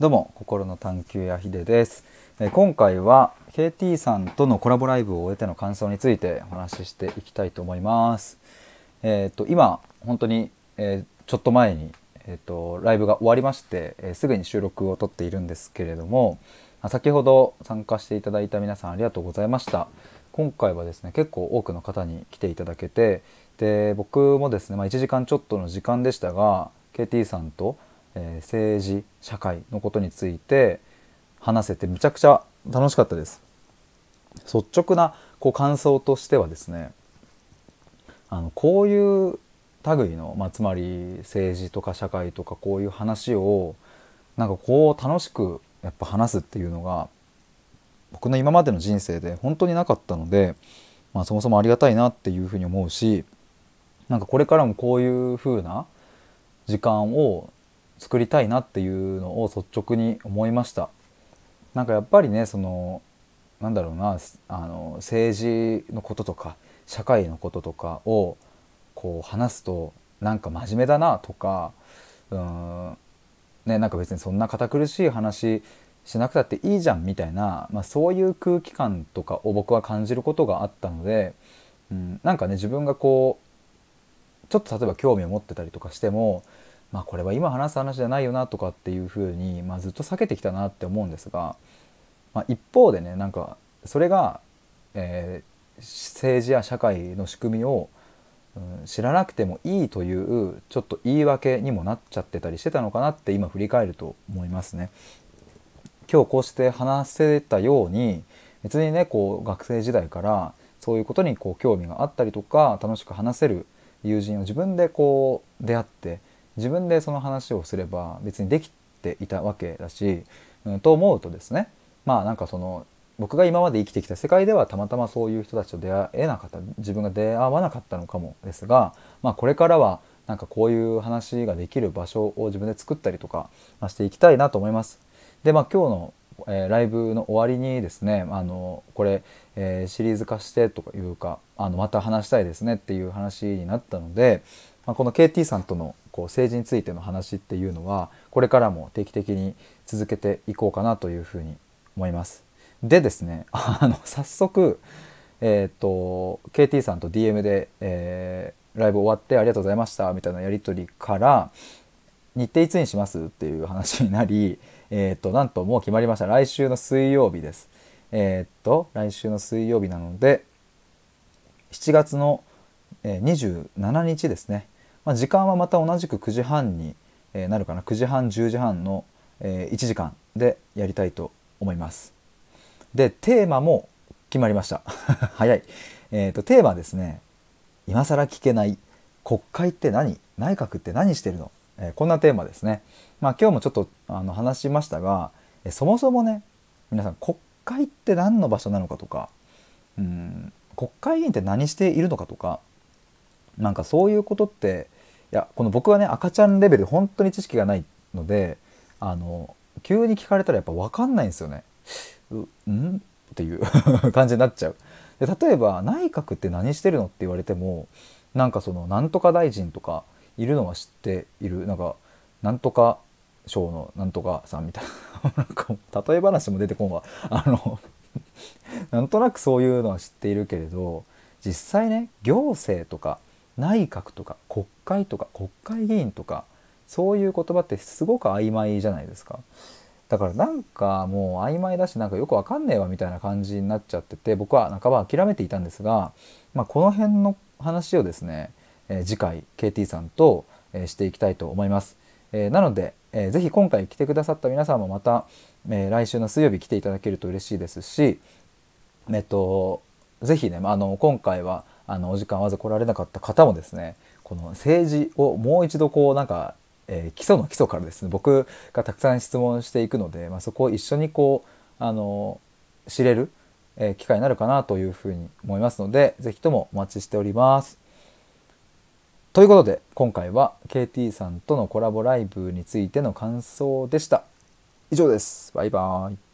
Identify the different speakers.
Speaker 1: どうも心の探求やひでです、えー今回は KT さんとのコラボライブを終えての感想についてお話ししていきたいと思います。えっ、と今本当に、えーちょっと前にえー、とライブが終わりまして、えすぐに収録を撮っているんですけれども先ほど参加していただいた皆さんありがとうございました。今回はですね結構多くの方に来ていただけてで僕もですね、まあ、1時間ちょっとの時間でしたが KT さんと、えー政治社会のことについて話せてむちゃくちゃ楽しかったです。率直なこう感想としてはですねあのこういう類の、まあ、つまり政治とか社会とかこういう話をなんかこう楽しくやっぱ話すっていうのが僕の今までの人生で本当になかったので、まあ、そもそもありがたいなっていうふうに思うしなんかこれからもこういう風な時間を作りたいなっていうのを率直に思いました。なんかやっぱりねそのなんだろうなあの政治のこととか社会のこととかをこう話すとなんか真面目だなとかうんねなんか別にそんな堅苦しい話しなくたっていいじゃんみたいな、まあ、そういう空気感とかを僕は感じることがあったので、うん、なんかね自分がこうちょっと例えば興味を持ってたりとかしてもまあこれは今話す話じゃないよなとかっていうふうに、まあ、ずっと避けてきたなって思うんですが、まあ、一方でねなんかそれが、えー政治や社会の仕組みを、うん知らなくてもいいというちょっと言い訳にもなっちゃってたりしてたのかなって今振り返ると思いますね。今日こうして話せたように別にねこう学生時代からそういうことにこう興味があったりとか楽しく話せる友人を自分でこう出会って自分でその話をすれば別にできていたわけだし、うん、と思うとですねまあなんかその僕が今まで生きてきた世界ではたまたまそういう人たちと出会えなかった自分が出会わなかったのかもですが、まあ、これからはなんかこういう話ができる場所を自分で作ったりとかしていきたいなと思います。でまあ今日の、えーライブの終わりにですねあのこれ、えーシリーズ化してとかいうかあのまた話したいですねっていう話になったので、まあ、この KT さんとのこう政治についての話っていうのはこれからも定期的に続けていこうかなというふうに思います。でですね あの早速えっ、と KT さんと DM で、えーライブ終わってありがとうございましたみたいなやり取りから日程いつにしますっていう話になり、えーっとなんともう決まりました。来週の水曜日です。えーと来週の水曜日なので7月の、27日ですね、まあ、時間はまた同じく9時半に、えなるかな。9時半10時半の、え1時間でやりたいと思います。でテーマも決まりました。早い。えーっとテーマはですね今更聞けない。国会って何？内閣って何してるの、えーこんなテーマですね。まあ今日もちょっとあの話しましたが、えそもそもね皆さん国会って何の場所なのかとかうん国会議員って何しているのかとかなんかそういうことってやこの僕はね赤ちゃんレベル本当に知識がないのであの急に聞かれたらやっぱ分かんないんですよね。うん？っていう 感じになっちゃう。で例えば内閣って何してるのって言われてもなんかそのなんとか大臣とかいるのは知っているなんかなんとか省のなんとかさんみたいな なんか例え話も出てこんわあのなんとなくそういうのは知っているけれど実際ね行政とか内閣とか国会とか国会議員とかそういう言葉ってすごく曖昧じゃないですか。だからなんかもう曖昧だしなんかよくわかんねえわみたいな感じになっちゃってて僕は半ば諦めていたんですが、まあ、この辺の話をですね、えー次回 KT さんと、えーしていきたいと思います。えーなので、えーぜひ今回来てくださった皆さんもまた、えー来週の水曜日来ていただけると嬉しいですし、えっと、ぜひね、あの今回はあのお時間わざ来られなかった方もですねこの政治をもう一度こうなんか、えー基礎の基礎からですね僕がたくさん質問していくので、まあ、そこを一緒にこうあの知れる、えー機会になるかなというふうに思いますのでぜひともお待ちしております。ということで今回は KT さんとのコラボライブについての感想でした。以上です。バイバーイ。